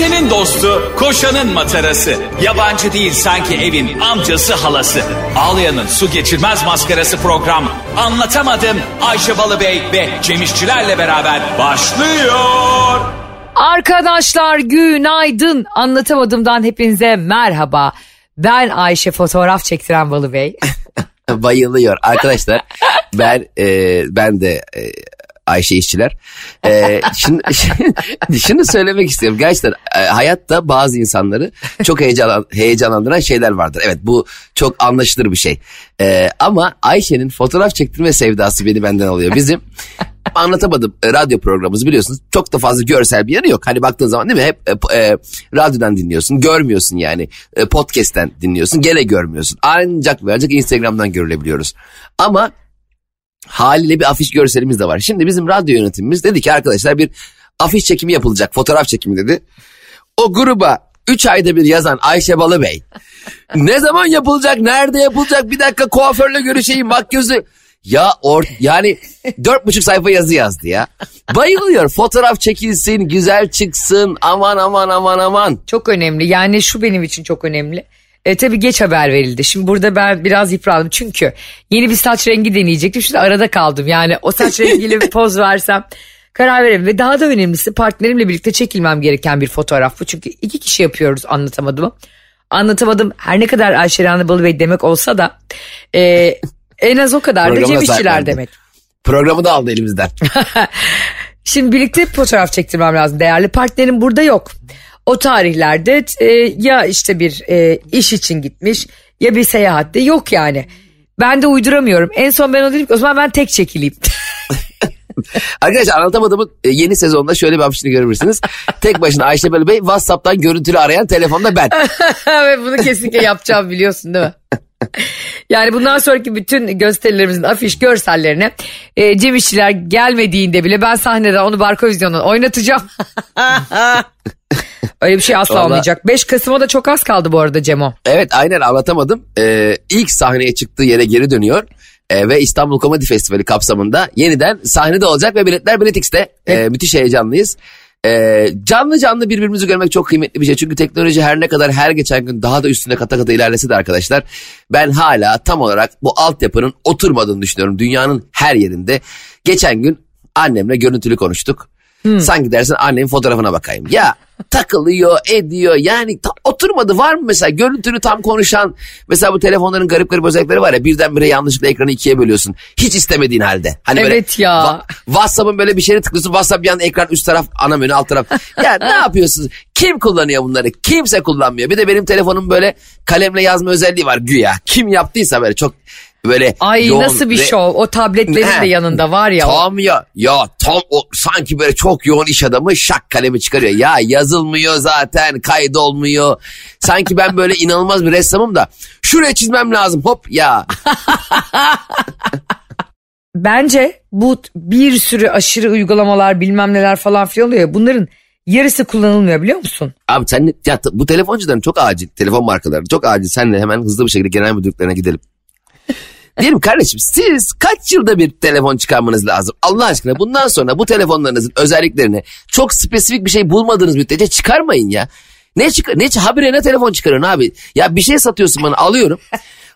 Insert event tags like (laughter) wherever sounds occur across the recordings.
Ayşe'nin dostu, koşanın matarası. Yabancı değil sanki evin amcası halası. Ağlayan'ın su geçirmez maskarası program. Anlatamadım Ayşe Balıbey ve Cemişçilerle beraber başlıyor. Arkadaşlar günaydın. Anlatamadığımdan hepinize merhaba. Ben Ayşe fotoğraf çektiren Balı Bey. (laughs) Bayılıyor. Arkadaşlar ben e, ben de e, Ayşe işçiler. E, şunu, (laughs) şunu söylemek istiyorum. Gerçekten e, hayatta bazı insanları çok heyecan, heyecanlandıran şeyler vardır. Evet bu çok anlaşılır bir şey. E, ama Ayşe'nin fotoğraf çektirme sevdası beni benden alıyor. Bizim (laughs) anlatamadım e, radyo programımız biliyorsunuz çok da fazla görsel bir yanı yok. Hani baktığın zaman değil mi hep e, e, radyodan dinliyorsun görmüyorsun yani e, podcast'ten dinliyorsun gene görmüyorsun. Ancak ve ancak Instagram'dan görülebiliyoruz. Ama haliyle bir afiş görselimiz de var. Şimdi bizim radyo yönetimimiz dedi ki arkadaşlar bir afiş çekimi yapılacak fotoğraf çekimi dedi. O gruba 3 ayda bir yazan Ayşe Balıbey (laughs) ne zaman yapılacak nerede yapılacak bir dakika kuaförle görüşeyim bak gözü ya or yani dört buçuk sayfa yazı yazdı ya. Bayılıyor. Fotoğraf çekilsin, güzel çıksın. Aman aman aman aman. Çok önemli. Yani şu benim için çok önemli. E, tabii geç haber verildi. Şimdi burada ben biraz yıprandım. Çünkü yeni bir saç rengi deneyecektim. Şimdi arada kaldım. Yani o saç (laughs) rengiyle bir poz versem karar verelim. Ve daha da önemlisi partnerimle birlikte çekilmem gereken bir fotoğraf bu. Çünkü iki kişi yapıyoruz anlatamadım. Anlatamadım her ne kadar Ayşe Rana Balıbey demek olsa da e, en az o kadar da Cem İşçiler demek. Programı da aldı elimizden. (laughs) Şimdi birlikte fotoğraf çektirmem lazım. Değerli partnerim burada yok. O tarihlerde e, ya işte bir e, iş için gitmiş ya bir seyahatte yok yani. Ben de uyduramıyorum. En son ben o dedim ki o zaman ben tek çekileyim. (laughs) Arkadaşlar anlatamadığımın e, yeni sezonda şöyle bir afişini görebilirsiniz. Tek başına Ayşe Bey WhatsApp'tan görüntülü arayan telefonda ben. (laughs) Ve bunu kesinlikle yapacağım biliyorsun değil mi? (laughs) Yani bundan sonraki bütün gösterilerimizin afiş görsellerine e, Cem İşçiler gelmediğinde bile ben sahnede onu Barkovizyon'dan oynatacağım. Öyle bir şey asla Vallahi... olmayacak. 5 Kasım'a da çok az kaldı bu arada Cemo. Evet aynen anlatamadım. Ee, ilk sahneye çıktığı yere geri dönüyor. Ee, ve İstanbul Komedi Festivali kapsamında yeniden sahnede olacak ve biletler Biletix'te. Ee, evet. Müthiş heyecanlıyız. Ee, canlı canlı birbirimizi görmek çok kıymetli bir şey. Çünkü teknoloji her ne kadar her geçen gün daha da üstüne kata kata ilerlese de arkadaşlar ben hala tam olarak bu altyapının oturmadığını düşünüyorum. Dünyanın her yerinde. Geçen gün annemle görüntülü konuştuk. Hmm. Sanki dersin annemin fotoğrafına bakayım. Ya takılıyor ediyor yani tam oturmadı var mı mesela görüntülü tam konuşan mesela bu telefonların garip garip özellikleri var ya birdenbire yanlışlıkla ekranı ikiye bölüyorsun. Hiç istemediğin halde. Hani evet böyle, ya. Va- WhatsApp'ın böyle bir şeyine tıklıyorsun WhatsApp bir anda ekran üst taraf ana menü alt taraf. ya ne (laughs) yapıyorsunuz? Kim kullanıyor bunları? Kimse kullanmıyor. Bir de benim telefonum böyle kalemle yazma özelliği var güya. Kim yaptıysa böyle çok böyle Ay yoğun nasıl bir ve... şov o tabletlerin He, de yanında var ya. Tam ya ya tam o sanki böyle çok yoğun iş adamı şak kalemi çıkarıyor. Ya yazılmıyor zaten kaydolmuyor. Sanki ben böyle (laughs) inanılmaz bir ressamım da şuraya çizmem lazım hop ya. (laughs) Bence bu bir sürü aşırı uygulamalar bilmem neler falan filan oluyor ya bunların yarısı kullanılmıyor biliyor musun? Abi sen ya bu telefoncuların çok acil telefon markaları çok acil senle hemen hızlı bir şekilde genel müdürlüklerine gidelim. Diyelim kardeşim siz kaç yılda bir telefon çıkarmanız lazım? Allah aşkına bundan sonra bu telefonlarınızın özelliklerini çok spesifik bir şey bulmadığınız müddetçe çıkarmayın ya. Ne çıkar? Ne habire ne telefon çıkarın abi? Ya bir şey satıyorsun bana alıyorum.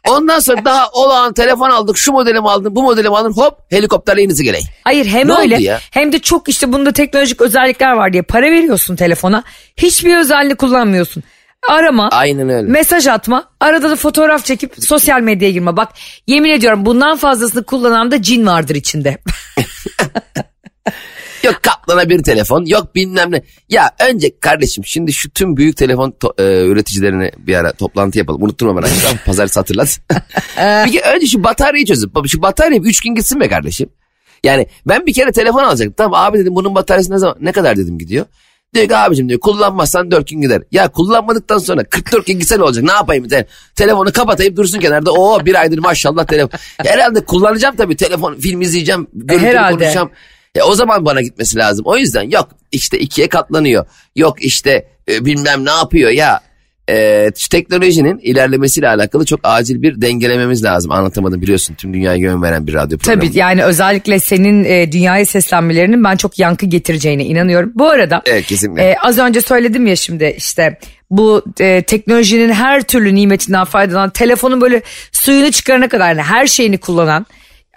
Ondan sonra daha olağan telefon aldık şu modelimi aldım bu modelimi aldım hop helikopterle inizi geleyim. Hayır hem ne öyle hem de çok işte bunda teknolojik özellikler var diye para veriyorsun telefona. Hiçbir özellik kullanmıyorsun arama. Aynen öyle. Mesaj atma. Arada da fotoğraf çekip sosyal medyaya girme. Bak yemin ediyorum bundan fazlasını kullanan da cin vardır içinde. (laughs) yok kaplana bir telefon yok bilmem ne. Ya önce kardeşim şimdi şu tüm büyük telefon to- e, üreticilerine bir ara toplantı yapalım. Unutturma bana. (laughs) Pazartesi hatırlat. (laughs) bir önce şu bataryayı çözüp şu bataryayı 3 gün gitsin be kardeşim. Yani ben bir kere telefon alacaktım. Tamam abi dedim bunun bataryası ne zaman ne kadar dedim gidiyor. Diyor ki abicim diyor kullanmazsan 4 gün gider. Ya kullanmadıktan sonra 44 gün gitse ne olacak ne yapayım? Te telefonu kapatayım dursun kenarda. Oo bir aydır maşallah telefon. Herhalde kullanacağım tabii telefon film izleyeceğim. Görüntülü konuşacağım. E, o zaman bana gitmesi lazım. O yüzden yok işte ikiye katlanıyor. Yok işte e, bilmem ne yapıyor ya. E, teknolojinin ilerlemesiyle alakalı çok acil bir dengelememiz lazım. Anlatamadım biliyorsun tüm dünyaya yön veren bir radyo programı. Tabii yani özellikle senin e, dünyaya seslenmelerinin ben çok yankı getireceğine inanıyorum. Bu arada Evet kesinlikle. e, az önce söyledim ya şimdi işte bu e, teknolojinin her türlü nimetinden faydalanan telefonun böyle suyunu çıkarana kadar yani her şeyini kullanan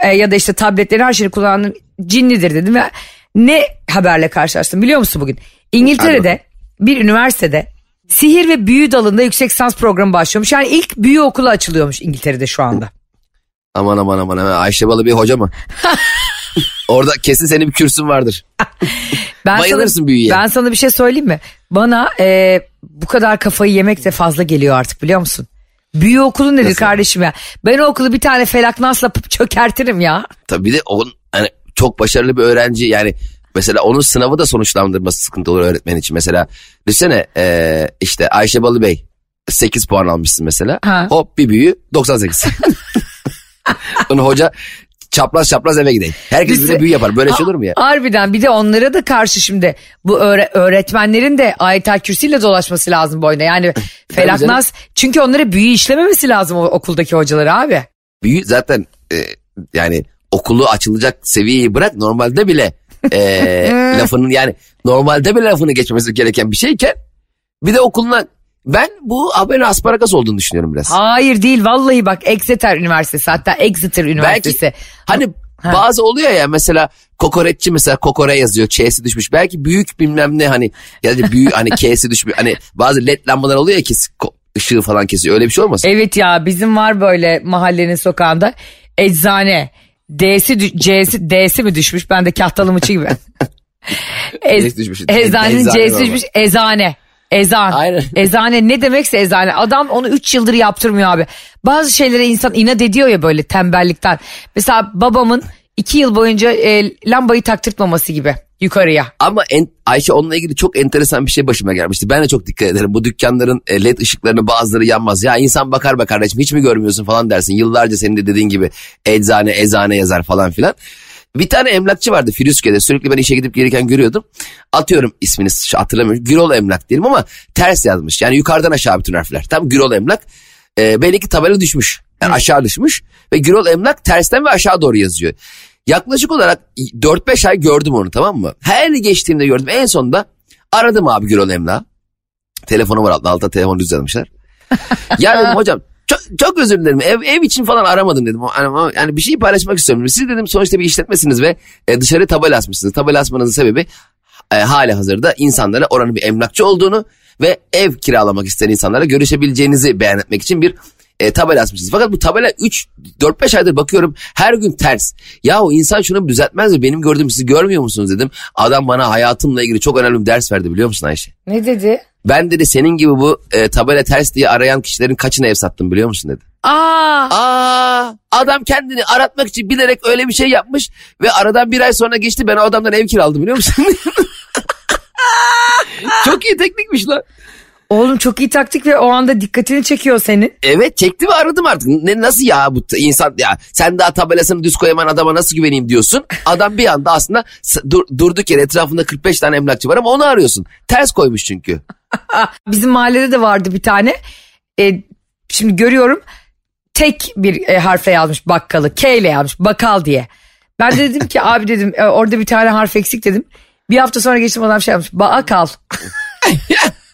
e, ya da işte tabletlerin her şeyini kullanan cinlidir dedim ve ne haberle karşılaştım biliyor musun bugün? İngiltere'de bir üniversitede sihir ve büyü dalında yüksek lisans programı başlıyormuş. Yani ilk büyü okulu açılıyormuş İngiltere'de şu anda. Aman aman aman aman Ayşe Balı bir hoca mı? (laughs) Orada kesin senin bir kürsün vardır. Ben Bayılırsın sana, büyüye. Ben sana bir şey söyleyeyim mi? Bana e, bu kadar kafayı yemek de fazla geliyor artık biliyor musun? Büyü okulu nedir Nasıl? kardeşim ya? Ben o okulu bir tane felaknasla (laughs) çökertirim ya. Tabii bir de onun hani çok başarılı bir öğrenci yani mesela onun sınavı da sonuçlandırması sıkıntı olur öğretmen için. Mesela düşünsene e, işte Ayşe Balı Bey 8 puan almışsın mesela. Ha. Hop bir büyü 98. Onu hoca çapraz çapraz eve gideyim. Herkes Biz- bize büyü yapar. Böyle şey olur mu ya? Harbiden bir de onlara da karşı şimdi bu öğre- öğretmenlerin de ayetel kürsüyle dolaşması lazım boyuna. Yani (laughs) felaknas çünkü onlara büyü işlememesi lazım o okuldaki hocaları abi. Büyü zaten e, yani okulu açılacak seviyeyi bırak normalde bile (laughs) e, lafının yani normalde bile lafını geçmesi gereken bir şeyken bir de okuluna ben bu haberin asparagas olduğunu düşünüyorum biraz. Hayır değil vallahi bak Exeter Üniversitesi hatta Exeter Üniversitesi. Belki hani bazı oluyor ya mesela kokoreççi mesela kokore yazıyor Ç'si düşmüş. Belki büyük bilmem ne hani ya da büyük hani (laughs) K'si düşmüş. Hani bazı led lambalar oluyor ya ki ışığı falan kesiyor. Öyle bir şey olmasın? Evet ya bizim var böyle mahallenin sokağında eczane. D'si C'si D'si mi düşmüş? Ben de kahtalımıçı gibi. (laughs) Ez, düşmüş. Eczanenin Eczane C'si düşmüş. Ezane. Ezan. Aynen. Ezane ne demekse ezane. Adam onu 3 yıldır yaptırmıyor abi. Bazı şeylere insan inat ediyor ya böyle tembellikten. Mesela babamın 2 yıl boyunca e, lambayı taktırtmaması gibi yukarıya. Ama en, Ayşe onunla ilgili çok enteresan bir şey başıma gelmişti. Ben de çok dikkat ederim. Bu dükkanların e, led ışıklarını bazıları yanmaz. Ya insan bakar be kardeşim hiç mi görmüyorsun falan dersin. Yıllarca senin de dediğin gibi eczane eczane yazar falan filan. Bir tane emlakçı vardı Firuzke'de. Sürekli ben işe gidip gelirken görüyordum. Atıyorum ismini hatırlamıyorum. Gürol Emlak diyelim ama ters yazmış. Yani yukarıdan aşağı bütün harfler. Tam Gürol Emlak. E, belli ki tabela düşmüş. Yani aşağı düşmüş. Ve Gürol Emlak tersten ve aşağı doğru yazıyor. Yaklaşık olarak 4-5 ay gördüm onu tamam mı? Her geçtiğimde gördüm. En sonunda aradım abi Gürol Emlak'ı. Telefonu var altında, altına telefonu düz yazmışlar. (laughs) ya dedim hocam çok, çok özür dilerim ev, ev için falan aramadım dedim. Yani, yani bir şey paylaşmak istiyorum. Siz dedim sonuçta bir işletmesiniz ve e, dışarı tabela asmışsınız. Tabela asmanızın sebebi e, hali hazırda insanlara oranın bir emlakçı olduğunu ve ev kiralamak isteyen insanlara görüşebileceğinizi beyan etmek için bir e, tabela asmışsınız. Fakat bu tabela 3 4-5 aydır bakıyorum her gün ters. Yahu insan şunu düzeltmez mi? Benim gördüğüm siz görmüyor musunuz dedim. Adam bana hayatımla ilgili çok önemli bir ders verdi biliyor musun Ayşe? Ne dedi? Ben dedi senin gibi bu e, tabela ters diye arayan kişilerin kaçına ev sattım biliyor musun dedi. Aa, Aa, adam kendini aratmak için bilerek öyle bir şey yapmış ve aradan bir ay sonra geçti ben o adamdan ev kiraladım biliyor musun? (laughs) Çok iyi teknikmiş lan. Oğlum çok iyi taktik ve o anda dikkatini çekiyor senin. Evet çekti ve aradım artık. Ne, nasıl ya bu insan ya sen daha tabelasını düz koyamayan adama nasıl güveneyim diyorsun. Adam bir anda aslında dur, durduk yere etrafında 45 tane emlakçı var ama onu arıyorsun. Ters koymuş çünkü. (laughs) Bizim mahallede de vardı bir tane. E, şimdi görüyorum tek bir e, harfle yazmış bakkalı. K ile yazmış bakal diye. Ben de dedim ki (laughs) abi dedim e, orada bir tane harf eksik dedim. Bir hafta sonra geçtim adam şey yapmış. Baakal. (laughs)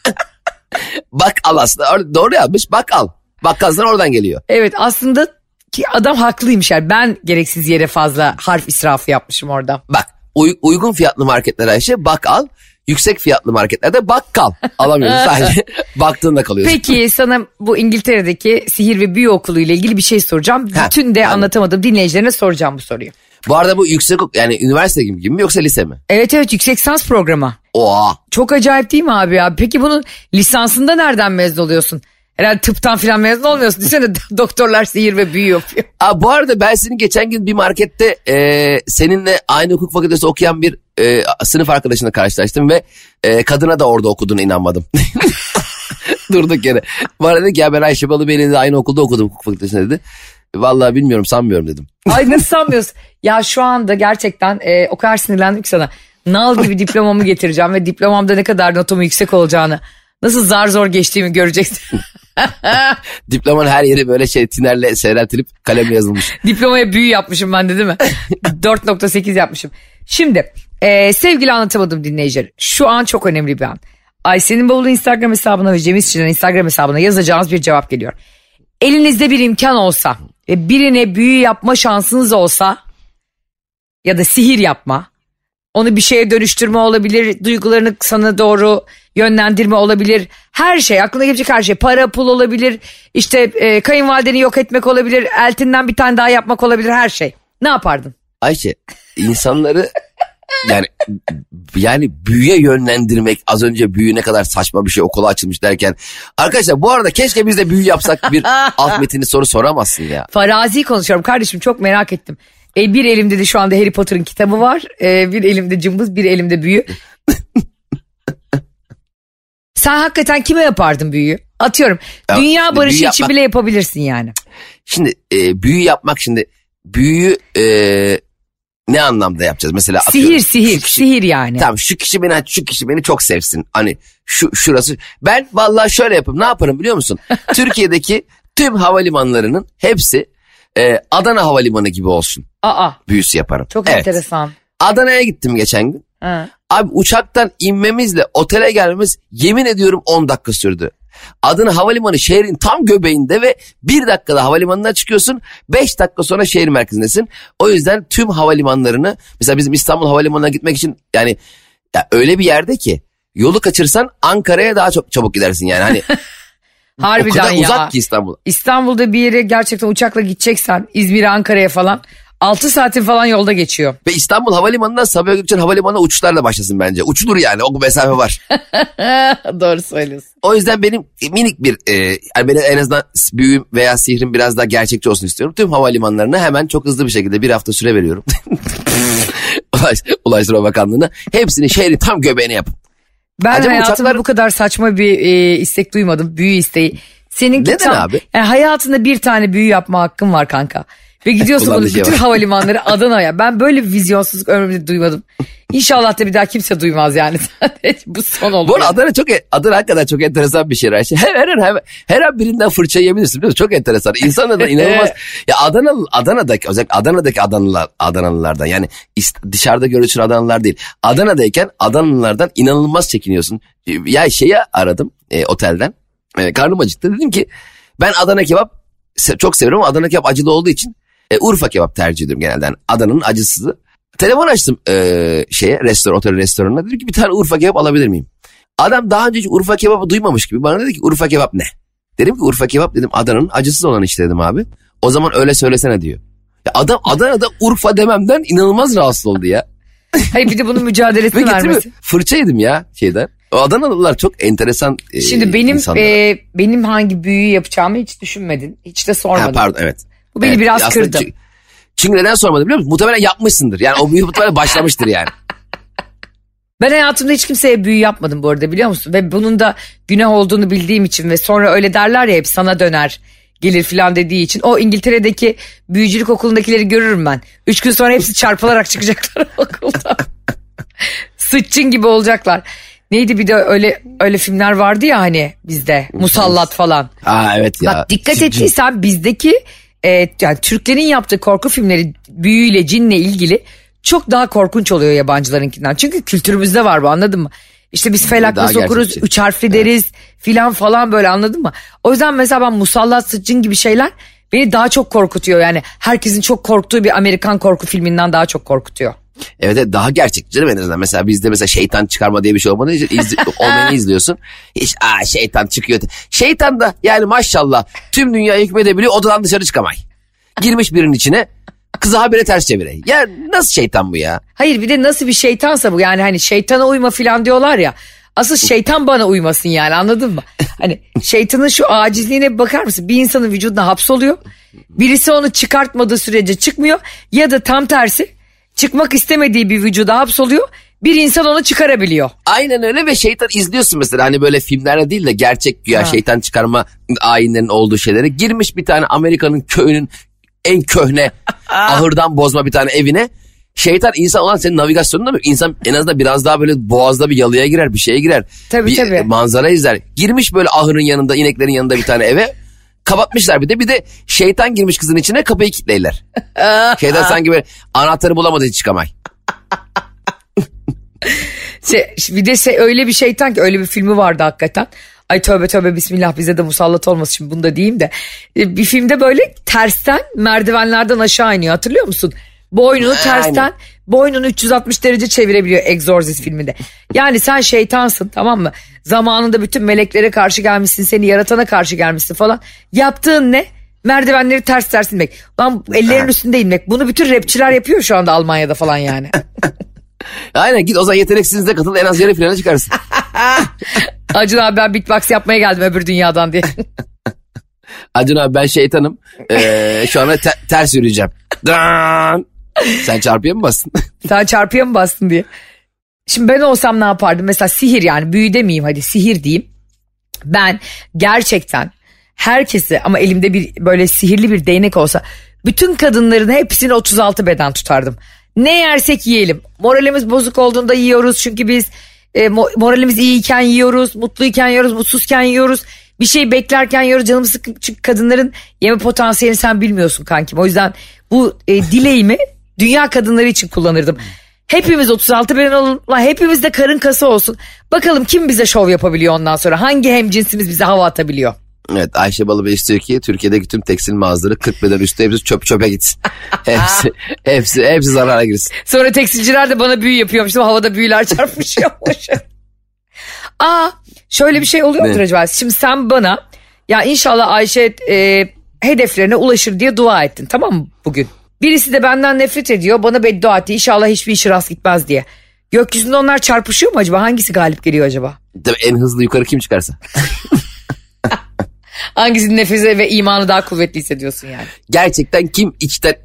(laughs) Bak al aslında doğru yazmış bak al. Bakkaldan oradan geliyor. Evet aslında ki adam haklıymış yani. Ben gereksiz yere fazla harf israfı yapmışım orada. Bak uy- uygun fiyatlı marketler Ayşe bak al. Yüksek fiyatlı marketlerde bakkal. Alamıyorsun (laughs) sadece baktığında kalıyorsun. Peki sana bu İngiltere'deki sihir ve büyü okulu ile ilgili bir şey soracağım. Ha, Bütün de anladım. anlatamadığım dinleyicilerine soracağım bu soruyu. Bu arada bu yüksek yani üniversite gibi, gibi mi yoksa lise mi? Evet evet yüksek lisans programı. Oha. Çok acayip değil mi abi ya? Peki bunun lisansında nereden mezun oluyorsun? Herhalde tıptan falan mezun olmuyorsun. Düşünsene (laughs) doktorlar sihir ve büyü yapıyor. Aa, bu arada ben senin geçen gün bir markette e, seninle aynı hukuk fakültesi okuyan bir e, sınıf arkadaşına karşılaştım ve e, kadına da orada okuduğuna inanmadım. (laughs) Durduk yere. Bana dedi ki ya ben Ayşe Balıbey'le de aynı okulda okudum hukuk fakültesinde dedi. Vallahi bilmiyorum sanmıyorum dedim. Ay nasıl sanmıyorsun? Ya şu anda gerçekten e, o kadar sinirlendim ki sana. Nal gibi diplomamı getireceğim ve diplomamda ne kadar notumun yüksek olacağını Nasıl zar zor geçtiğimi göreceksin. (laughs) Diplomanın her yeri böyle şey tinerle seyreltilip kalemle yazılmış. (laughs) Diplomaya büyü yapmışım ben de değil mi? (laughs) 4.8 yapmışım. Şimdi e, sevgili anlatamadım dinleyiciler. Şu an çok önemli bir an. Ayşe'nin bavulu Instagram hesabına ve Cem İşçilerin Instagram hesabına yazacağınız bir cevap geliyor. Elinizde bir imkan olsa ve birine büyü yapma şansınız olsa ya da sihir yapma onu bir şeye dönüştürme olabilir, duygularını sana doğru yönlendirme olabilir. Her şey, aklına gelecek her şey. Para, pul olabilir, işte e, kayınvalideni yok etmek olabilir, eltinden bir tane daha yapmak olabilir, her şey. Ne yapardın? Ayşe insanları (laughs) yani yani büyüye yönlendirmek az önce büyü ne kadar saçma bir şey okula açılmış derken arkadaşlar bu arada keşke biz de büyü yapsak bir (laughs) alt metinli soru soramazsın ya. Farazi konuşuyorum kardeşim çok merak ettim. E, bir elimde de şu anda Harry Potter'ın kitabı var. E, bir elimde cımbız, bir elimde büyü. (laughs) Sen hakikaten kime yapardın büyüyü? Atıyorum. Ya, dünya barışı için yapmak- bile yapabilirsin yani. Şimdi e, büyü yapmak şimdi büyüyü e, ne anlamda yapacağız? Mesela Sihir, atıyorum, sihir, şu kişi- sihir yani. Tamam şu kişi beni şu kişi beni çok sevsin. Hani şu şurası. Ben vallahi şöyle yapayım. Ne yaparım biliyor musun? (laughs) Türkiye'deki tüm havalimanlarının hepsi e, Adana Havalimanı gibi olsun. Aa, Büyüsü yaparım. çok Evet. enteresan. Adana'ya gittim geçen gün. Ha. Abi uçaktan inmemizle otele gelmemiz yemin ediyorum 10 dakika sürdü. Adana Havalimanı şehrin tam göbeğinde ve bir dakikada havalimanından çıkıyorsun 5 dakika sonra şehir merkezindesin. O yüzden tüm havalimanlarını mesela bizim İstanbul Havalimanı'na gitmek için yani ya öyle bir yerde ki yolu kaçırsan Ankara'ya daha çok çabuk gidersin yani hani (laughs) o Harbiden kadar ya. uzak ki İstanbul. İstanbul'da bir yere gerçekten uçakla gideceksen İzmir'e Ankara'ya falan 6 saatin falan yolda geçiyor. Ve İstanbul Havalimanı'ndan Sabiha Gökçen Havalimanı'na uçuşlarla başlasın bence. Uçulur yani o mesafe var. (laughs) Doğru söylüyorsun. O yüzden benim minik bir e, yani benim en azından büyüm veya sihrim biraz daha gerçekçi olsun istiyorum. Tüm havalimanlarına hemen çok hızlı bir şekilde bir hafta süre veriyorum. (laughs) Ulaş, Ulaştırma Bakanlığı'na hepsini şehrin tam göbeğine yapın. Ben Acaba hayatımda uçaklar- bu kadar saçma bir e, istek duymadım. Büyü isteği. Senin Neden abi? Yani hayatında bir tane büyü yapma hakkın var kanka. Ve gidiyorsun bunu bütün havalimanları (laughs) Adana'ya. Ben böyle bir vizyonsuzluk ömrümde duymadım. İnşallah da bir daha kimse duymaz yani. (laughs) Bu son olur. Bu arada. Adana çok Adana hakikaten çok enteresan bir şehir. Her, her, her, her an birinden fırça yiyebilirsin biliyor musun? Çok enteresan. İnsanlar (laughs) da inanılmaz. ya Adana, Adana'daki özellikle Adana'daki Adanalılar, Adanalılardan yani dışarıda görüntüsün Adanalılar değil. Adana'dayken Adanalılardan inanılmaz çekiniyorsun. Ya şeyi aradım e, otelden. E, karnım acıktı. Dedim ki ben Adana kebap çok severim ama Adana kebap acılı olduğu için e, Urfa kebap tercih ediyorum genelde. Yani Adana'nın acısızı. Telefon açtım e, şeye restoran otel restoranına. Dedim ki bir tane Urfa kebap alabilir miyim? Adam daha önce hiç Urfa kebabı duymamış gibi bana dedi ki Urfa kebap ne? Dedim ki Urfa kebap dedim Adana'nın acısız olan işte dedim abi. O zaman öyle söylesene diyor. Ya adam Adana'da Urfa dememden inanılmaz rahatsız oldu ya. (laughs) Hayır bir de bunun mücadelesini vermesi. fırça yedim ya şeyden. O Adanalılar çok enteresan e, Şimdi benim insanlar. e, benim hangi büyüyü yapacağımı hiç düşünmedin. Hiç de ha, sormadın. pardon evet. Bu beni Evet, biraz kırdı. çü- Çünkü neden sormadım biliyor musun? Muhtemelen yapmışsındır. Yani o büyü muhtemelen başlamıştır yani. (laughs) Ben hayatımda hiç kimseye büyü yapmadım bu arada biliyor musun? Ve bunun da günah olduğunu bildiğim için ve sonra öyle derler ya hep sana döner gelir filan dediği için. O İngiltere'deki büyücülük okulundakileri görürüm ben. Üç gün sonra hepsi çarpılarak çıkacaklar (laughs) okuldan. Sıççın gibi olacaklar. Neydi bir de öyle öyle filmler vardı ya hani bizde musallat falan. Aa evet ya. Bak dikkat ettiysen bizdeki e, yani Türklerin yaptığı korku filmleri büyüyle cinle ilgili çok daha korkunç oluyor yabancılarınkinden. Çünkü kültürümüzde var bu anladın mı? İşte biz felak Daha nasıl okuruz, gerçekçi. üç harfli deriz filan falan böyle anladın mı? O yüzden mesela ben musallat sıçın gibi şeyler beni daha çok korkutuyor. Yani herkesin çok korktuğu bir Amerikan korku filminden daha çok korkutuyor. Evet, evet daha gerçekçi canım en azından. Mesela bizde mesela şeytan çıkarma diye bir şey olmadığı için iz, (laughs) olmayanı izliyorsun. Hiç aa şeytan çıkıyor. Şeytan da yani maşallah tüm dünyayı hükmedebiliyor odadan dışarı çıkamay. Girmiş birinin içine kızı habire ters çevire. Ya nasıl şeytan bu ya? Hayır bir de nasıl bir şeytansa bu yani hani şeytana uyma filan diyorlar ya. Asıl şeytan bana uymasın yani anladın mı? Hani şeytanın şu acizliğine bakar mısın? Bir insanın vücuduna hapsoluyor. Birisi onu çıkartmadığı sürece çıkmıyor. Ya da tam tersi çıkmak istemediği bir vücuda hapsoluyor. Bir insan onu çıkarabiliyor. Aynen öyle ve şeytan izliyorsun mesela hani böyle filmlerde değil de gerçek güya Ha. şeytan çıkarma ayinlerinin olduğu şeylere girmiş bir tane Amerika'nın köyünün en köhne (laughs) ahırdan bozma bir tane evine Şeytan insan olan senin navigasyonunda mı? İnsan en azından biraz daha böyle boğazda bir yalıya girer bir şeye girer. Tabii, bir tabii. manzara izler. Girmiş böyle ahırın yanında ineklerin yanında bir tane eve. Kapatmışlar bir de bir de şeytan girmiş kızın içine kapıyı kilitleyler. (laughs) şeytan sanki böyle anahtarı bulamadı hiç çıkamay. (laughs) Şey, bir de şey, öyle bir şeytan ki öyle bir filmi vardı hakikaten. Ay tövbe tövbe bismillah bize de musallat olmasın şimdi bunu da diyeyim de. E, Bir filmde böyle tersten merdivenlerden aşağı iniyor hatırlıyor musun? Boynunu tersten boynunu 360 derece çevirebiliyor Exorcist filminde. Yani sen şeytansın tamam mı? Zamanında bütün meleklere karşı gelmişsin seni yaratana karşı gelmişsin falan. Yaptığın ne? Merdivenleri ters ters inmek. Lan ellerin üstünde inmek. Bunu bütün rapçiler yapıyor şu anda Almanya'da falan yani. (laughs) Aynen git o zaman yeteneksizliğe katıl en az yarı finale çıkarsın. (laughs) Acun abi ben beatbox yapmaya geldim öbür dünyadan diye. (laughs) Acun abi ben şeytanım. Ee, şu anda te- ters yürüyeceğim. Dan! Sen çarpıya mı bastın? (laughs) Sen çarpıya mı bastın diye. Şimdi ben olsam ne yapardım? Mesela sihir yani büyü demeyeyim hadi sihir diyeyim. Ben gerçekten herkesi ama elimde bir böyle sihirli bir değnek olsa bütün kadınların hepsini 36 beden tutardım. Ne yersek yiyelim. Moralimiz bozuk olduğunda yiyoruz çünkü biz e, mo- moralimiz iyiyken yiyoruz, mutluyken yiyoruz, mutsuzken yiyoruz. Bir şey beklerken yiyoruz canımız sıkın çünkü kadınların yeme potansiyelini sen bilmiyorsun kankim. O yüzden bu e, dileğimi dünya kadınları için kullanırdım. Hepimiz 36 beden olalım. Lan hepimiz de karın kası olsun. Bakalım kim bize şov yapabiliyor ondan sonra. Hangi hemcinsimiz bize hava atabiliyor. Evet Ayşe Balıbey istiyor ki Türkiye'deki tüm tekstil mağazaları 40 beden üstü hepsi çöp çöpe gitsin. (laughs) hepsi, hepsi, hepsi zarara girsin. Sonra tekstilciler de bana büyü yapıyormuş. Havada büyüler çarpışıyormuş. (laughs) Aa şöyle bir şey oluyor mudur acaba? Şimdi sen bana ya inşallah Ayşe e, hedeflerine ulaşır diye dua ettin tamam mı bugün? Birisi de benden nefret ediyor bana beddua etti inşallah hiçbir işi rast gitmez diye. Gökyüzünde onlar çarpışıyor mu acaba? Hangisi galip geliyor acaba? Tabii en hızlı yukarı kim çıkarsa. (laughs) Hangisinin nefesi ve imanı daha kuvvetli hissediyorsun yani? Gerçekten kim içten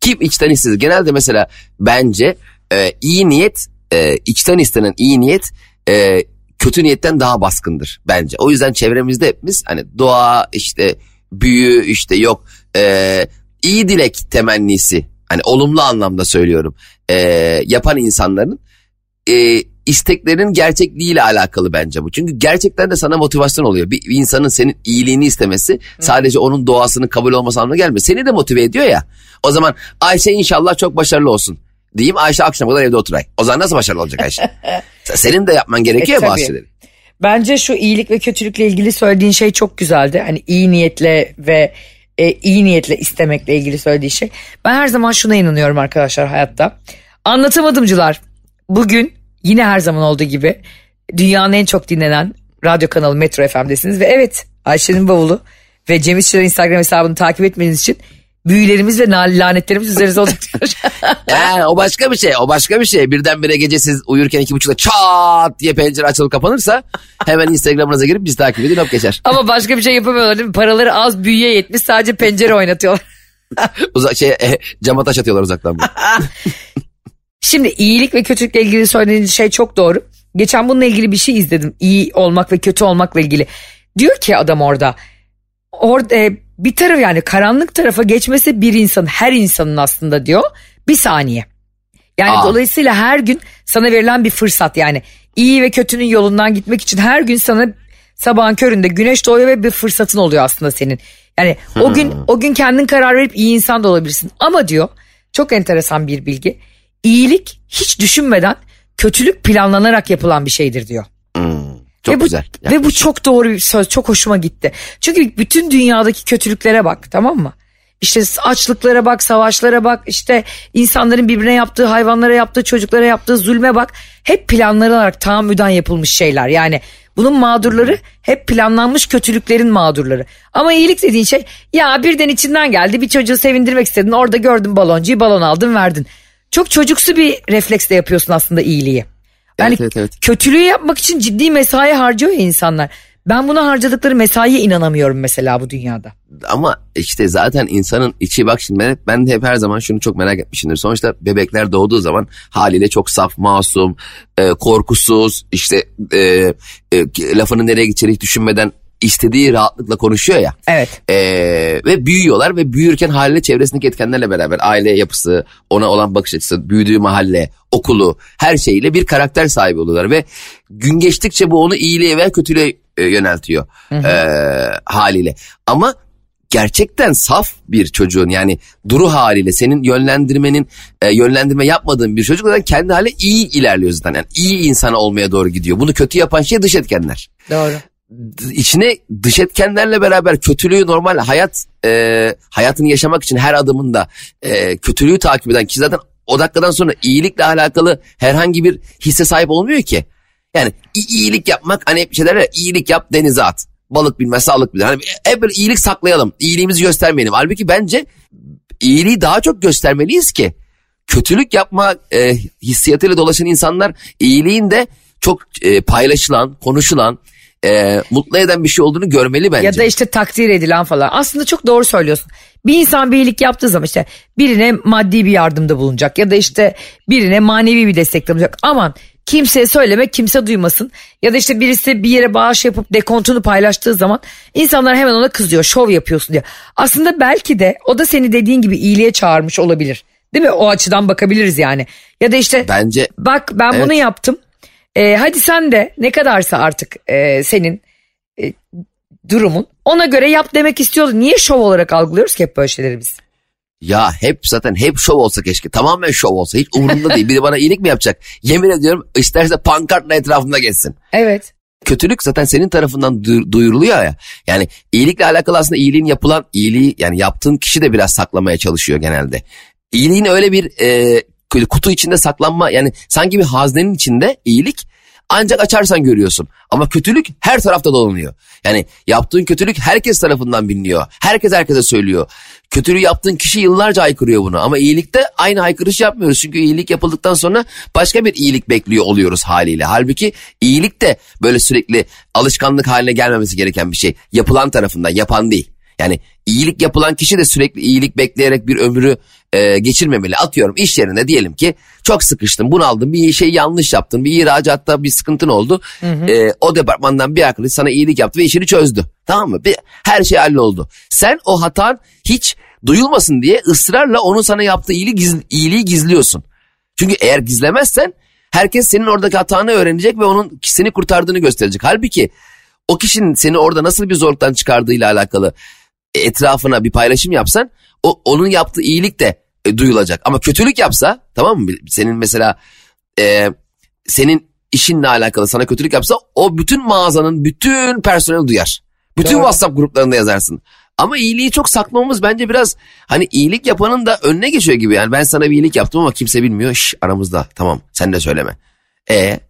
kim içten hissediyor? Genelde mesela bence e, iyi niyet e, içten istenen iyi niyet e, kötü niyetten daha baskındır bence. O yüzden çevremizde hepimiz hani dua işte büyü işte yok e, iyi dilek temennisi hani olumlu anlamda söylüyorum e, yapan insanların e, isteklerinin gerçekliğiyle alakalı bence bu. Çünkü gerçekten de sana motivasyon oluyor. Bir, bir insanın senin iyiliğini istemesi sadece onun doğasının kabul olması anlamına gelmiyor. Seni de motive ediyor ya. O zaman Ayşe inşallah çok başarılı olsun. Diyeyim Ayşe akşama kadar evde oturay. O zaman nasıl başarılı olacak Ayşe? (laughs) Senin de yapman gerekiyor E, ya bazı şeyleri. Bence şu iyilik ve kötülükle ilgili söylediğin şey çok güzeldi. Hani iyi niyetle ve e, iyi niyetle istemekle ilgili söylediği şey. Ben her zaman şuna inanıyorum arkadaşlar hayatta. Anlatamadımcılar bugün yine her zaman olduğu gibi dünyanın en çok dinlenen radyo kanalı Metro FM'desiniz. Ve evet Ayşe'nin bavulu ve Cem İşçiler Instagram hesabını takip etmeniz için büyülerimiz ve lanetlerimiz üzerinize (laughs) olacak. He, o başka bir şey. O başka bir şey. Birdenbire gece siz uyurken iki buçukta çat diye pencere açılıp kapanırsa hemen Instagram'ınıza girip bizi takip edin hop geçer. Ama başka bir şey yapamıyorlar değil mi? Paraları az büyüye yetmiş sadece pencere oynatıyorlar. (laughs) Uzak, şey, e, cama taş atıyorlar uzaktan. (laughs) Şimdi iyilik ve kötülükle ilgili söylediğiniz şey çok doğru. Geçen bununla ilgili bir şey izledim. İyi olmak ve kötü olmakla ilgili. Diyor ki adam orada. Orada e, bir taraf yani karanlık tarafa geçmesi bir insan her insanın aslında diyor bir saniye. Yani Aa. dolayısıyla her gün sana verilen bir fırsat yani iyi ve kötünün yolundan gitmek için her gün sana sabahın köründe güneş doğuyor ve bir fırsatın oluyor aslında senin. Yani o gün o gün kendin karar verip iyi insan da olabilirsin. Ama diyor çok enteresan bir bilgi. İyilik hiç düşünmeden kötülük planlanarak yapılan bir şeydir diyor. Çok ve bu, güzel. Ve bu çok doğru bir söz. Çok hoşuma gitti. Çünkü bütün dünyadaki kötülüklere bak tamam mı? İşte açlıklara bak, savaşlara bak, işte insanların birbirine yaptığı, hayvanlara yaptığı, çocuklara yaptığı zulme bak. Hep planlanarak tahammüden yapılmış şeyler. Yani bunun mağdurları hep planlanmış kötülüklerin mağdurları. Ama iyilik dediğin şey ya birden içinden geldi bir çocuğu sevindirmek istedin. Orada gördün baloncuyu balon aldın verdin. Çok çocuksu bir refleksle yapıyorsun aslında iyiliği. Yani Evet, evet, evet. kötülüğü yapmak için ciddi mesai harcıyor ya insanlar. Ben buna harcadıkları mesaiye inanamıyorum mesela bu dünyada. Ama işte zaten insanın içi bak şimdi ben, ben de hep her zaman şunu çok merak etmişimdir. Sonuçta bebekler doğduğu zaman haliyle çok saf, masum, e, korkusuz, işte e, e, lafının nereye gideceğini düşünmeden istediği rahatlıkla konuşuyor ya. Evet. Ee, ve büyüyorlar ve büyürken haliyle çevresindeki etkenlerle beraber aile yapısı, ona olan bakış açısı, büyüdüğü mahalle, okulu her şeyle bir karakter sahibi oluyorlar ve gün geçtikçe bu onu iyiliğe veya kötülüğe e, yöneltiyor ee, haliyle. Ama gerçekten saf bir çocuğun yani duru haliyle senin yönlendirmenin e, yönlendirme yapmadığın bir çocuk zaten kendi hali iyi ilerliyor zaten. Yani iyi insan olmaya doğru gidiyor. Bunu kötü yapan şey dış etkenler Doğru. İçine dış etkenlerle beraber kötülüğü normal hayat e, hayatını yaşamak için her adımında e, kötülüğü takip eden ki zaten o dakikadan sonra iyilikle alakalı herhangi bir hisse sahip olmuyor ki. Yani iyilik yapmak hani hep şeyler ya iyilik yap denize at. Balık bilmez sağlık bilir. Hani hep bir iyilik saklayalım. iyiliğimizi göstermeyelim. Halbuki bence iyiliği daha çok göstermeliyiz ki kötülük yapma e, hissiyatıyla dolaşan insanlar iyiliğin de çok e, paylaşılan, konuşulan, e, mutlu eden bir şey olduğunu görmeli bence. Ya da işte takdir edilen falan. Aslında çok doğru söylüyorsun. Bir insan bir iyilik yaptığı zaman işte birine maddi bir yardımda bulunacak ya da işte birine manevi bir destekte bulunacak. Aman kimseye söyleme kimse duymasın. Ya da işte birisi bir yere bağış yapıp dekontunu paylaştığı zaman insanlar hemen ona kızıyor şov yapıyorsun diye. Aslında belki de o da seni dediğin gibi iyiliğe çağırmış olabilir. Değil mi? O açıdan bakabiliriz yani. Ya da işte Bence bak ben Evet. bunu yaptım. Ee, hadi sen de ne kadarsa artık e, senin e, durumun ona göre yap demek istiyordu. Niye şov olarak algılıyoruz ki hep böyle şeyleri biz? ya hep zaten hep şov olsa keşke. Tamamen şov olsa hiç umurumda değil. Biri bana iyilik mi yapacak? Yemin ediyorum isterse pankartla etrafımda geçsin. Evet. kötülük zaten senin tarafından du- duyuruluyor ya. Yani iyilikle alakalı aslında iyiliğin yapılan iyiliği yani yaptığın kişi de biraz saklamaya çalışıyor genelde. İyiliğin öyle bir e, kutu içinde saklanma yani sanki bir haznenin içinde iyilik ancak açarsan görüyorsun. Ama kötülük her tarafta dolanıyor. Yani yaptığın kötülük herkes tarafından biliniyor. Herkes herkese söylüyor. Kötülüğü yaptığın kişi yıllarca haykırıyor bunu. Ama iyilikte aynı haykırış yapmıyoruz. Çünkü iyilik yapıldıktan sonra başka bir iyilik bekliyor oluyoruz haliyle. Halbuki iyilik de böyle sürekli alışkanlık haline gelmemesi gereken bir şey. Yapılan tarafından, yapan değil. Yani iyilik yapılan kişi de sürekli iyilik bekleyerek bir ömrü e, geçirmemeli. Atıyorum iş yerinde diyelim ki çok sıkıştın, bunaldın, bir şey yanlış yaptın, bir ihracatta bir sıkıntın oldu. E, o departmandan bir arkadaş sana iyilik yaptı ve işini çözdü. Tamam mı? Bir, her şey halloldu. Sen o hatan hiç duyulmasın diye ısrarla onun sana yaptığı iyiliği, giz- iyiliği gizliyorsun. Çünkü eğer gizlemezsen herkes senin oradaki hatanı öğrenecek ve onun seni kurtardığını gösterecek. Halbuki o kişinin seni orada nasıl bir zorluktan çıkardığıyla alakalı etrafına bir paylaşım yapsan o onun yaptığı iyilik de e, duyulacak. Ama kötülük yapsa tamam mı? Senin mesela e, senin işinle alakalı sana kötülük yapsa o bütün mağazanın bütün personeli duyar. Bütün Doğru. WhatsApp gruplarında yazarsın. Ama iyiliği çok saklamamız bence biraz hani iyilik yapanın da önüne geçiyor gibi. Yani ben sana bir iyilik yaptım ama kimse bilmiyor. Şş, aramızda tamam sen de söyleme. E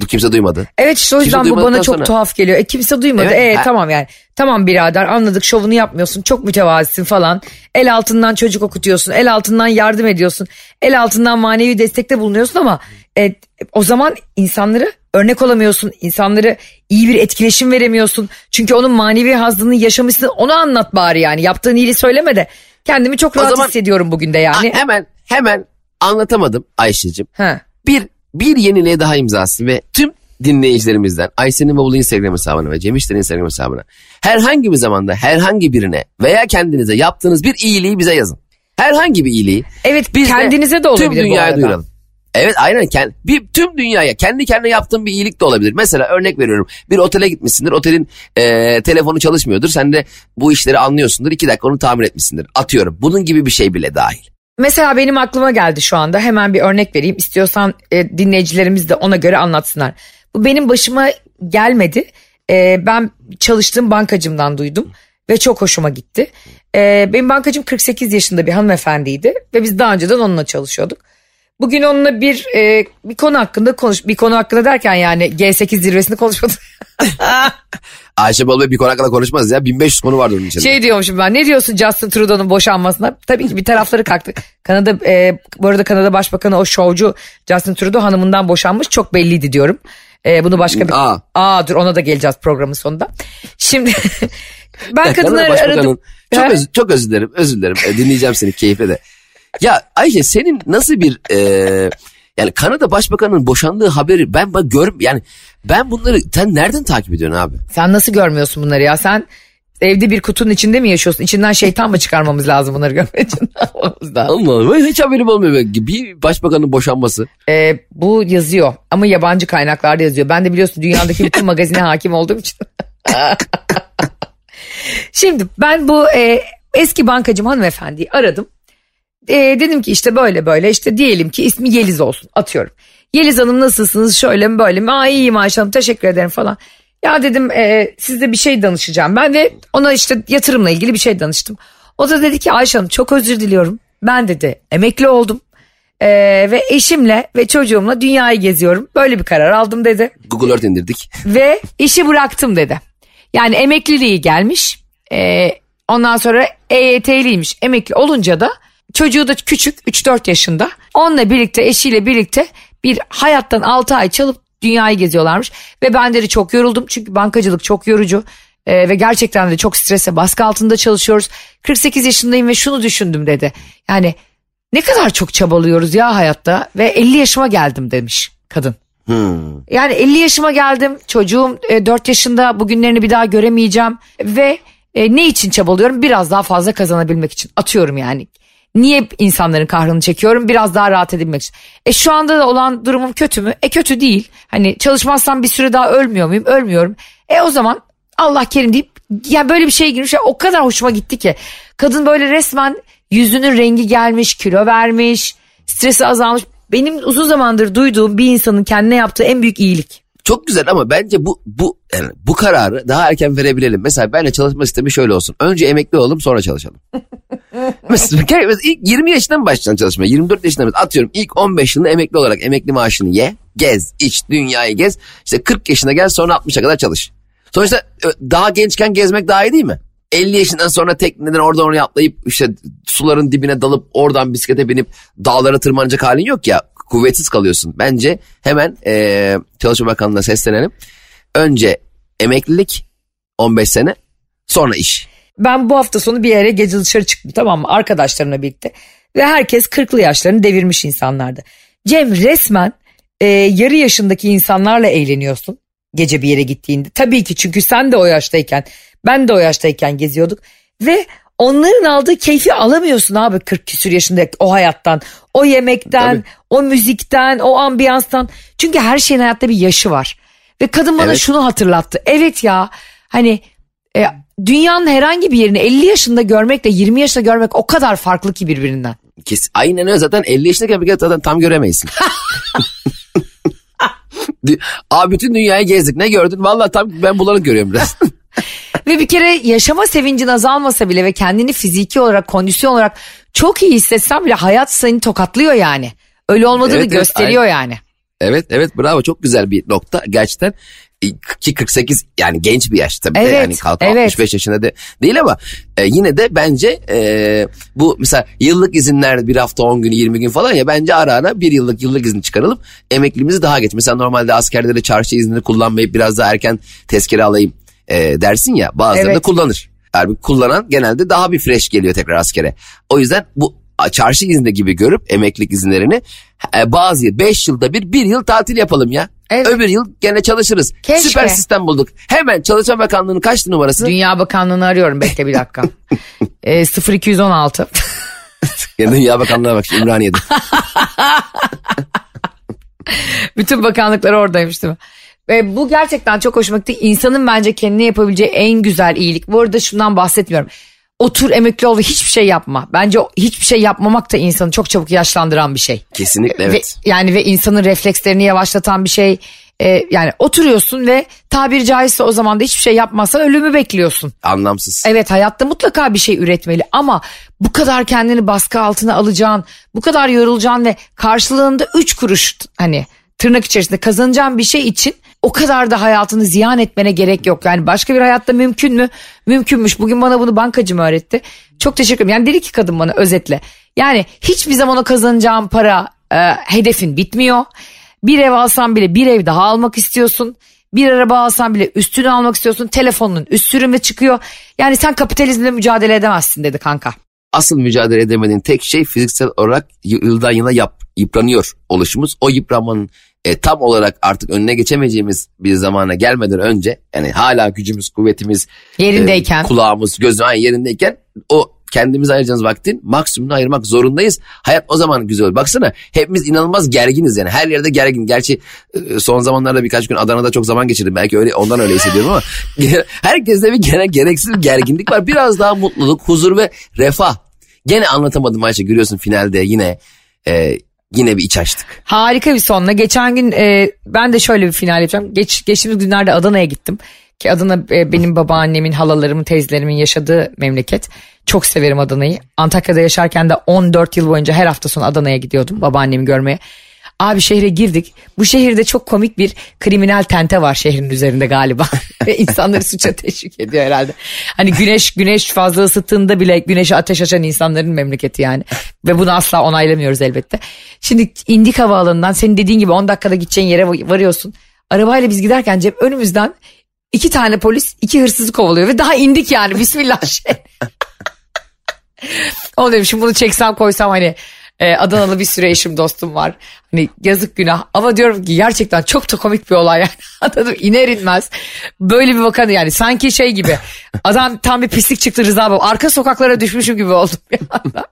bu kimse duymadı. Evet işte o Kimse yüzden bu bana çok sonra- tuhaf geliyor. E kimse duymadı. Evet, E tamam yani. Tamam birader anladık şovunu yapmıyorsun. Çok mütevazisin falan. El altından çocuk okutuyorsun. El altından yardım ediyorsun. El altından manevi destekte bulunuyorsun ama e, o zaman insanları örnek olamıyorsun. İnsanları iyi bir etkileşim veremiyorsun. Çünkü onun manevi hazdını yaşamışsın. Onu anlat bari yani. Yaptığın iyiliği söyleme de. Kendimi çok rahat zaman- hissediyorum bugün de yani. Ha, hemen hemen anlatamadım Ayşe'cim. Bir, bir yeniliğe daha imzası ve tüm dinleyicilerimizden Ayşe'nin bavulu Instagram hesabına ve Cem İşler'in Instagram hesabına herhangi bir zamanda herhangi birine veya kendinize yaptığınız bir iyiliği bize yazın. Herhangi bir iyiliği. Evet Biz kendinize de olabilir tüm dünyaya duyuralım. Evet aynen kend, bir tüm dünyaya kendi kendine yaptığın bir iyilik de olabilir. Mesela örnek veriyorum bir otele gitmişsindir otelin e, telefonu çalışmıyordur sen de bu işleri anlıyorsundur iki dakika onu tamir etmişsindir atıyorum bunun gibi bir şey bile dahil. Mesela benim aklıma geldi şu anda hemen bir örnek vereyim istiyorsan e, dinleyicilerimiz de ona göre anlatsınlar. Bu benim başıma gelmedi E, ben çalıştığım bankacımdan duydum ve çok hoşuma gitti. E, benim bankacım 48 yaşında bir hanımefendiydi ve biz daha önceden onunla çalışıyorduk. Bugün onunla bir e, bir konu hakkında konuş bir konu hakkında derken yani G8 zirvesini konuşmadık. (laughs) (laughs) Ayşe Balıbey bir konu hakkında konuşmaz ya 1500 konu vardır onun içinde. Şey diyormuşum ben ne diyorsun Justin Trudeau'nun boşanmasına? Tabii ki bir tarafları kalktı. Kanada e, bu arada Kanada Başbakanı o şovcu Justin Trudeau hanımından boşanmış çok belliydi diyorum. E, bunu başka bir... Aa. Aa dur ona da geleceğiz programın sonunda. Şimdi (laughs) ben Kanada kadınları aradım. (laughs) Çok, öz, çok özür dilerim özür dilerim E, dinleyeceğim seni keyifle de. Ya Ayşe senin nasıl bir e, Yani Kanada Başbakanı'nın boşandığı haberi ben bak gör yani ben bunları sen nereden takip ediyorsun abi? Sen nasıl görmüyorsun bunları ya? Sen evde bir kutunun içinde mi yaşıyorsun? İçinden şeytan mı çıkarmamız lazım bunları görmek için? (laughs) Allah Allah hiç haberim olmuyor. be. Bir başbakanın boşanması. Ee, bu yazıyor ama yabancı kaynaklarda yazıyor. Ben de biliyorsun dünyadaki bütün (laughs) magazine hakim olduğum için. (laughs) Şimdi ben bu e, eski bankacım hanımefendiyi aradım. E, dedim ki işte böyle böyle işte diyelim ki ismi Yeliz olsun atıyorum. Yeliz Hanım nasılsınız şöyle mi böyle mi? Aa iyiyim Ayşe Hanım teşekkür ederim falan. Ya dedim e, size bir şey danışacağım. Ben de ona işte yatırımla ilgili bir şey danıştım. O da dedi ki Ayşe Hanım çok özür diliyorum. Ben dedi emekli oldum. E, ve eşimle ve çocuğumla dünyayı geziyorum. Böyle bir karar aldım dedi. Google Earth indirdik. Ve işi bıraktım dedi. Yani emekliliği gelmiş. E, ondan sonra EYT'liymiş. Emekli olunca da çocuğu da küçük 3-4 yaşında. Onunla birlikte eşiyle birlikte bir hayattan 6 ay çalıp dünyayı geziyorlarmış. Ve ben dedi çok yoruldum çünkü bankacılık çok yorucu. E, ve gerçekten de çok strese baskı altında çalışıyoruz. 48 yaşındayım ve şunu düşündüm dedi. Yani ne kadar çok çabalıyoruz ya hayatta ve 50 yaşıma geldim demiş kadın. Hmm. Yani 50 yaşıma geldim çocuğum e, 4 yaşında bugünlerini bir daha göremeyeceğim ve e, ne için çabalıyorum biraz daha fazla kazanabilmek için atıyorum yani. Niye insanların kahrını çekiyorum? Biraz daha rahat edebilmek için. E şu anda da olan durumum kötü mü? E kötü değil. Hani çalışmazsam bir süre daha ölmüyor muyum? Ölmüyorum. E o zaman Allah kerim deyip ya böyle bir şey girmiş. O kadar hoşuma gitti ki. Kadın böyle resmen yüzünün rengi gelmiş, kilo vermiş, stresi azalmış. Benim uzun zamandır duyduğum bir insanın kendine yaptığı en büyük iyilik. Çok güzel ama bence bu bu yani bu kararı daha erken verebilelim. Mesela benle çalışma sistemi şöyle olsun. Önce emekli olalım sonra çalışalım. (laughs) mesela, mesela ilk 20 yaşından mı başlayacaksın çalışmaya? 24 yaşında mı? Atıyorum ilk 15 yılında emekli olarak emekli maaşını ye, gez, iç, dünyayı gez. İşte 40 yaşına gel sonra 60'a kadar çalış. Sonuçta daha gençken gezmek daha iyi değil mi? 50 yaşından sonra tekneden oradan oraya atlayıp işte suların dibine dalıp oradan bisiklete binip dağlara tırmanacak halin yok ya kuvvetsiz kalıyorsun. Bence hemen e, Çalışma Bakanlığı'na seslenelim. Önce emeklilik 15 sene sonra iş. Ben bu hafta sonu bir yere gece dışarı çıktım tamam mı arkadaşlarımla birlikte. Ve herkes 40'lı yaşlarını devirmiş insanlardı. Cem resmen e, yarı yaşındaki insanlarla eğleniyorsun gece bir yere gittiğinde. Tabii ki çünkü sen de o yaştayken ben de o yaştayken geziyorduk. Ve onların aldığı keyfi alamıyorsun abi 40 küsür yaşında o hayattan. O yemekten, Tabii. o müzikten, o ambiyanstan. Çünkü her şeyin hayatta bir yaşı var. Ve kadın bana evet. şunu hatırlattı. Evet ya hani e, dünyanın herhangi bir yerini 50 yaşında görmekle 20 yaşında görmek o kadar farklı ki birbirinden. Kes, aynen öyle zaten 50 yaşındayken bir zaten tam göremeysin. Abi (laughs) bütün dünyayı gezdik ne gördün? Valla tam ben bulanık görüyorum biraz. (laughs) ve bir kere yaşama sevincin azalmasa bile ve kendini fiziki olarak kondisyon olarak çok iyi hissetsen bile hayat seni tokatlıyor yani. Öyle olmadığını evet, gösteriyor evet, yani. Evet evet bravo çok güzel bir nokta gerçekten ki 48 yani genç bir yaş tabii evet, de yani kalk evet. 65 yaşında da değil ama e, yine de bence e, bu mesela yıllık izinler bir hafta 10 gün 20 gün falan ya bence ara ara bir yıllık yıllık izin çıkaralım emekliliğimizi daha geç. Mesela normalde askerde de çarşı iznini kullanmayıp biraz daha erken tezkere alayım e, dersin ya bazıları evet. kullanır. Yani kullanan genelde daha bir fresh geliyor tekrar askere. O yüzden bu çarşı izni gibi görüp emeklilik izinlerini e, bazı 5 yılda bir bir yıl tatil yapalım ya. Evet. Öbür yıl gene çalışırız. Keşke. Süper sistem bulduk. Hemen Çalışma Bakanlığı'nın kaçtı numarası? Dünya Bakanlığı'nı arıyorum. Bekle bir dakika. (laughs) e, 0216. ya Dünya Bakanlığı'na bak Ümraniye'de. (laughs) Bütün bakanlıklar oradaymış değil mi? Ve bu gerçekten çok hoşuma gitti. İnsanın bence kendine yapabileceği en güzel iyilik. Bu arada şundan bahsetmiyorum otur emekli ol ve hiçbir şey yapma. Bence hiçbir şey yapmamak da insanı çok çabuk yaşlandıran bir şey. Kesinlikle evet. Ve, yani ve insanın reflekslerini yavaşlatan bir şey. Ee, yani oturuyorsun ve tabiri caizse o zaman da hiçbir şey yapmazsan ölümü bekliyorsun. Anlamsız. Evet hayatta mutlaka bir şey üretmeli ama bu kadar kendini baskı altına alacağın, bu kadar yorulacaksın ve karşılığında üç kuruş hani tırnak içerisinde kazanacağın bir şey için o kadar da hayatını ziyan etmene gerek yok. Yani başka bir hayatta mümkün mü? Mümkünmüş. Bugün bana bunu bankacım öğretti. Çok teşekkür ederim. Yani dedi ki kadın bana özetle. Yani hiçbir zaman o kazanacağın para e, hedefin bitmiyor. Bir ev alsan bile bir ev daha almak istiyorsun. Bir araba alsan bile üstünü almak istiyorsun. Telefonun üst sürümü çıkıyor. Yani sen kapitalizmle mücadele edemezsin dedi kanka. Asıl mücadele edemediğin tek şey fiziksel olarak yıldan yıla yap, yıpranıyor oluşumuz. O yıpranmanın e, tam olarak artık önüne geçemeyeceğimiz bir zamana gelmeden önce yani hala gücümüz, kuvvetimiz, Yerindeyken. e, kulağımız, gözümüz yerindeyken o kendimize ayıracağımız vaktin maksimumunu ayırmak zorundayız. Hayat o zaman güzel olur. Baksana hepimiz inanılmaz gerginiz yani. Her yerde gergin. Gerçi e, son zamanlarda birkaç gün Adana'da çok zaman geçirdim. Belki öyle ondan öyle hissediyorum ama (laughs) herkeste bir gene gereksiz bir gerginlik var. Biraz daha mutluluk, huzur ve refah. Gene anlatamadım Ayşe görüyorsun finalde yine e, yine bir iç açtık. Harika bir sonla. Geçen gün e, ben de şöyle bir final yapacağım. Geç, geçtiğimiz günlerde Adana'ya gittim. Ki Adana e, benim babaannemin, halalarımın, teyzelerimin yaşadığı memleket. Çok severim Adana'yı. Antakya'da yaşarken de 14 yıl boyunca her hafta sonu Adana'ya gidiyordum babaannemi görmeye. Abi şehre girdik. Bu şehirde çok komik bir kriminal tente var şehrin üzerinde galiba. (laughs) İnsanları suça teşvik ediyor herhalde. Hani güneş güneş fazla ısıttığında bile güneşe ateş açan insanların memleketi yani. Ve bunu asla onaylamıyoruz elbette. Şimdi indik havaalanından senin dediğin gibi 10 dakikada gideceğin yere varıyorsun. Arabayla biz giderken Cem önümüzden iki tane polis iki hırsızı kovalıyor ve daha indik yani (laughs) bismillah şey. Oğlum dedim şimdi bunu çeksem koysam hani e, Adanalı bir sürü eşim dostum var. Hani yazık günah ama diyorum ki gerçekten çok da komik bir olay yani. (laughs) Anladım iner inmez. Böyle bir bakanı yani sanki şey gibi. Adam tam bir pislik çıktı Rıza Baba. Arka sokaklara düşmüşüm gibi oldum (laughs) bir anda.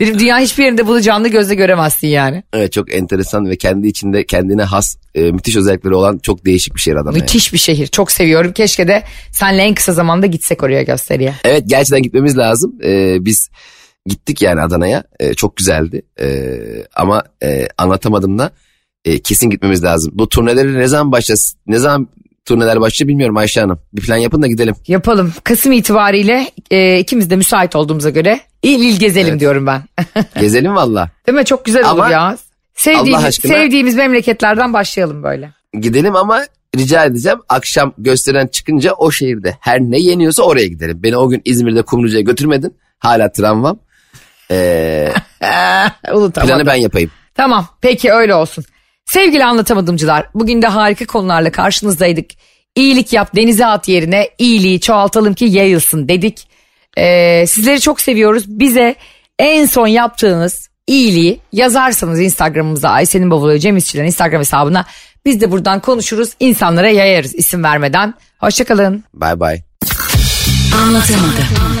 Dedim dünya hiçbir yerinde bunu canlı gözle göremezsin yani. Evet çok enteresan ve kendi içinde kendine has e, müthiş özellikleri olan çok değişik bir şehir Adana. yani. Müthiş bir şehir. Çok seviyorum. Keşke de senle en kısa zamanda gitsek oraya gösteriye. Evet gerçekten gitmemiz lazım. Ee, biz gittik yani Adana'ya. Ee, çok güzeldi. Ee, ama e, anlatamadım da e, kesin gitmemiz lazım. Bu turneleri ne zaman başlayacağız? Ne zaman turneler başlıyor bilmiyorum Ayşe Hanım. Bir plan yapın da gidelim. Yapalım. Kasım itibariyle e, ikimiz de müsait olduğumuza göre il il gezelim diyorum ben. (laughs) Gezelim valla. Değil mi? Çok güzel olur Ama ya. Sevdiğimiz, aşkına- sevdiğimiz memleketlerden başlayalım böyle. Gidelim ama rica edeceğim akşam gösteren çıkınca o şehirde her ne yeniyorsa oraya gidelim. Beni o gün İzmir'de Kumluca'ya götürmedin. Hala travmam. Ee, (laughs) planı ben yapayım. Tamam peki öyle olsun. Sevgili anlatamadımcılar bugün de harika konularla karşınızdaydık. İyilik yap denize at yerine iyiliği çoğaltalım ki yayılsın dedik. Ee, sizleri çok seviyoruz. Bize en son yaptığınız iyiliği yazarsanız Instagram'ımıza Ayşe'nin bavulu Cem İşçilerin Instagram hesabına biz de buradan konuşuruz insanlara yayarız isim vermeden. Hoşçakalın. Bye bye. Anlatamadım.